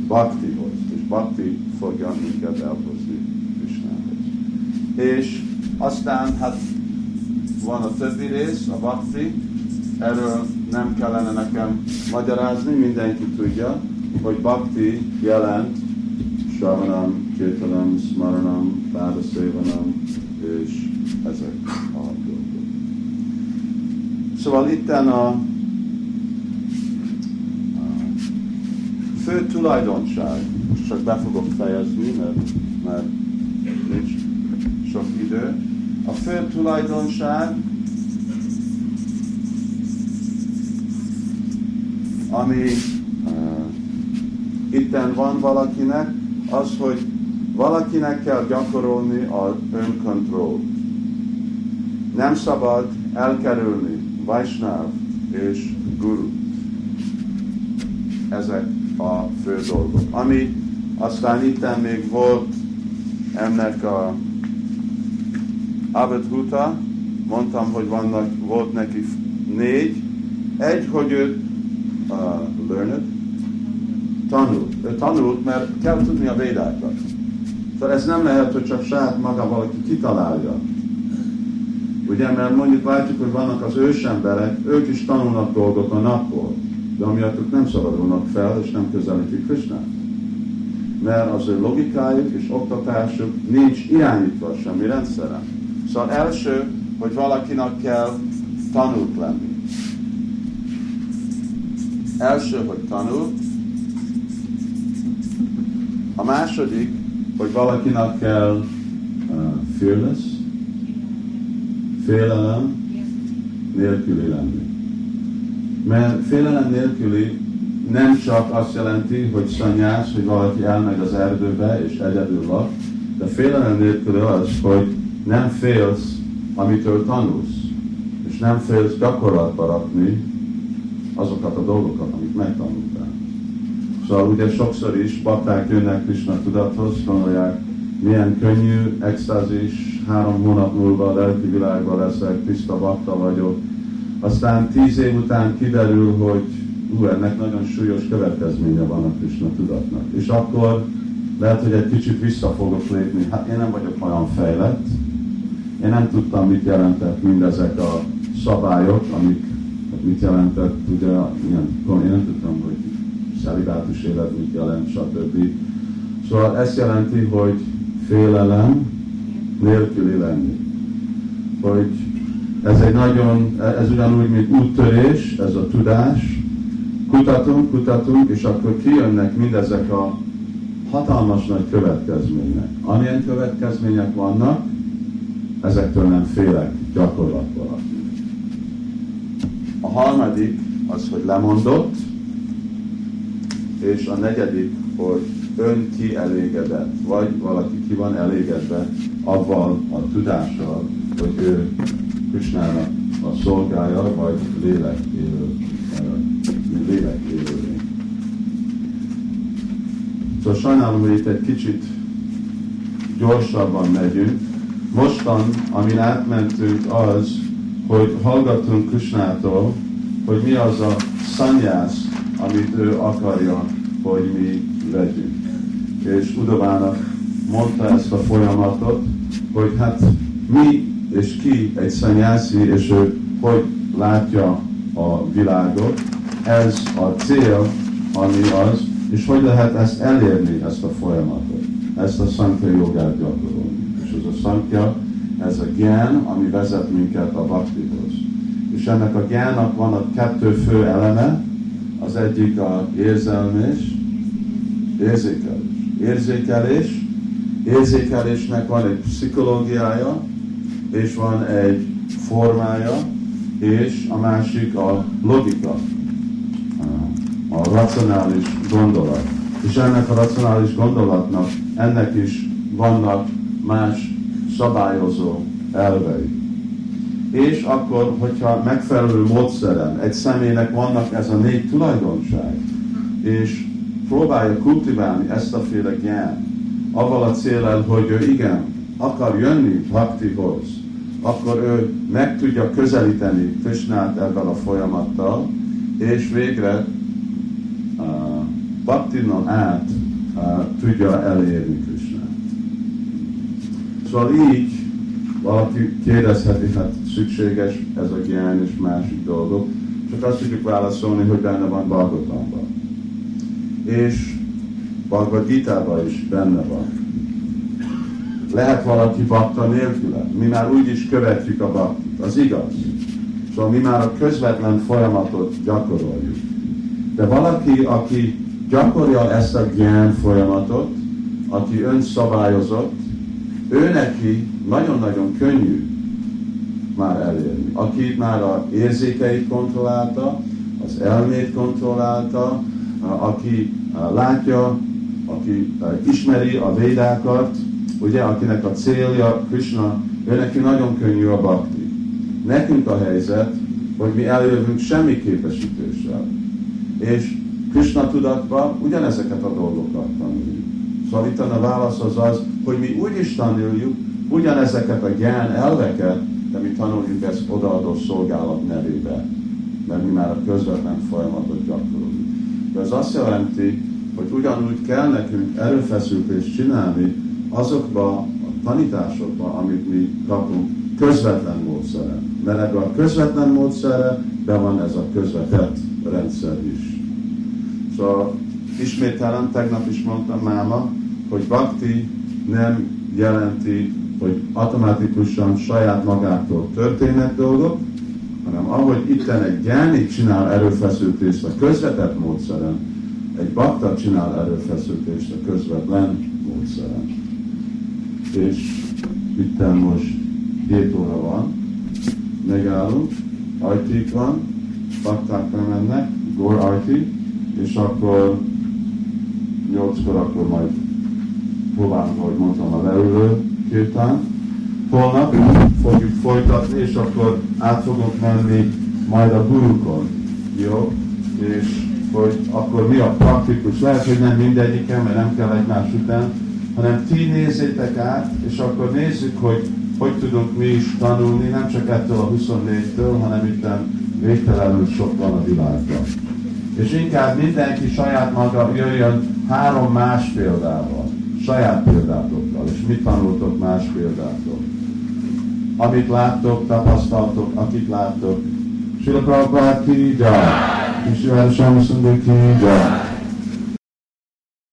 Bhaktihoz. És Bhakti fogja minket elhozni Krishnához. És aztán hát van a többi rész, a Bhakti, erről nem kellene nekem magyarázni, mindenki tudja, hogy Bhakti jelent Savanam, Kirtanam, Smaranam, Bádaszévanam, és ezek a dolgok. Szóval itten a, a fő tulajdonság, most csak be fogok fejezni, mert, mert nincs sok idő. A fő tulajdonság, ami itten van valakinek, az, hogy valakinek kell gyakorolni az önkontroll. Nem szabad elkerülni Vaisnav és Guru. Ezek a fő dolgok. Ami aztán itt még volt ennek a Abedhuta, mondtam, hogy vannak, volt neki négy. Egy, hogy ő uh, learned, tanult. Ő tanult, mert kell tudni a védákat. Szóval ez nem lehet, hogy csak saját maga valaki kitalálja. Ugye, mert mondjuk látjuk, hogy vannak az ősemberek, ők is tanulnak dolgot a napból, de amiatt nem szabadulnak fel, és nem közelítik Krisnát. Mert az ő logikájuk és oktatásuk nincs irányítva semmi rendszeren. Szóval első, hogy valakinek kell tanult lenni. Első, hogy tanul. A második, hogy valakinek kell uh, fearless, félelem nélküli lenni. Mert félelem nélküli nem csak azt jelenti, hogy szanyász, hogy valaki elmegy az erdőbe és egyedül lak, de félelem nélküli az, hogy nem félsz, amitől tanulsz, és nem félsz gyakorlatba rakni azokat a dolgokat, amit megtanultál. Szóval ugye sokszor is bakták jönnek Krishna tudathoz, gondolják, milyen könnyű, extázis, három hónap múlva a lelki világban leszek, tiszta bakta vagyok. Aztán tíz év után kiderül, hogy ú, ennek nagyon súlyos következménye van a Krishna tudatnak. És akkor lehet, hogy egy kicsit vissza fogok lépni. Hát én nem vagyok olyan fejlett, én nem tudtam, mit jelentett mindezek a szabályok, amik mit jelentett, ugye, ilyen, én nem tudtam, hogy szelibátus élet mit jelent, stb. Szóval ezt jelenti, hogy félelem nélküli lenni. Hogy ez egy nagyon, ez ugyanúgy, mint úttörés, ez a tudás. Kutatunk, kutatunk, és akkor kijönnek mindezek a hatalmas nagy következmények. Amilyen következmények vannak, ezektől nem félek gyakorlatban. A harmadik az, hogy lemondott, és a negyedik, hogy ön ki elégedett, vagy valaki ki van elégedve avval a tudással, hogy ő Krishnának a szolgája, vagy lélek élő, lélek élő. Szóval sajnálom, hogy itt egy kicsit gyorsabban megyünk. Mostan, amin átmentünk az, hogy hallgatunk Krisnától, hogy mi az a szanyász, amit ő akarja, hogy mi legyünk. És Udovának mondta ezt a folyamatot, hogy hát mi és ki egy szanyászi, és ő hogy látja a világot, ez a cél, ami az, és hogy lehet ezt elérni, ezt a folyamatot, ezt a szankya jogát gyakorolni. És ez a szankya, ez a gen, ami vezet minket a baktihoz. És ennek a gyának van a kettő fő eleme, az egyik a érzelmés, érzékelés. Érzékelés, érzékelésnek van egy pszichológiája, és van egy formája, és a másik a logika, a racionális gondolat. És ennek a racionális gondolatnak, ennek is vannak más szabályozó elvei. És akkor, hogyha megfelelő módszeren egy személynek vannak ez a négy tulajdonság, és próbálja kultiválni ezt a féle gyán, avval a célral, hogy ő igen, akar jönni Bhaktihoz, akkor ő meg tudja közelíteni Krishnát ebben a folyamattal, és végre uh, Bhaktinon át uh, tudja elérni Krishnát. Szóval így valaki kérdezheti, hát szükséges ez a gyány és másik dolgok, csak azt tudjuk válaszolni, hogy benne van Bhagavatamban. És Bhagavad gita is benne van lehet valaki bakta nélküle. Mi már úgy is követjük a baktit, az igaz. Szóval mi már a közvetlen folyamatot gyakoroljuk. De valaki, aki gyakorolja ezt a gyán folyamatot, aki önszabályozott, ő neki nagyon-nagyon könnyű már elérni. Aki már a érzékeit kontrollálta, az elmét kontrollálta, aki látja, aki ismeri a védákat, ugye, akinek a célja Krishna, ő neki nagyon könnyű a bakti. Nekünk a helyzet, hogy mi eljövünk semmi képesítéssel. És Krishna tudatban ugyanezeket a dolgokat tanuljuk. Szóval itt a válasz az az, hogy mi úgy is tanuljuk ugyanezeket a gyán elveket, de mi tanuljuk ezt odaadó szolgálat nevébe, mert mi már a közvetlen folyamatot gyakoroljuk. De ez azt jelenti, hogy ugyanúgy kell nekünk erőfeszültést csinálni, azokba a tanításokba, amit mi kapunk közvetlen módszeren. Mert ebbe a közvetlen módszere be van ez a közvetett rendszer is. Szóval ismételem, tegnap is mondtam máma, hogy bakti nem jelenti, hogy automatikusan saját magától történnek dolgok, hanem ahogy itten egy gyáni csinál erőfeszítést a közvetett módszeren, egy bakta csinál erőfeszítést a közvetlen módszeren. És itt most 7 óra van, megállunk, ajték van, pakták mennek, gor ajti, és akkor 8-kor akkor majd próbálunk, ahogy mondtam, a leülő kétán. Holnap fogjuk folytatni, és akkor át fogunk menni majd a gurukon, jó? És hogy akkor mi a praktikus, lehet, hogy nem mindegyiken, mert nem kell egymás után, hanem ti nézzétek át, és akkor nézzük, hogy hogy tudunk mi is tanulni, nem csak ettől a 24-től, hanem itt végtelenül sok van a világban. És inkább mindenki saját maga jöjjön három más példával, saját példátokkal, és mit tanultok más példától. Amit láttok, tapasztaltok, akit láttok. Sila Prabhupada ki és Jai Shamsundar ki.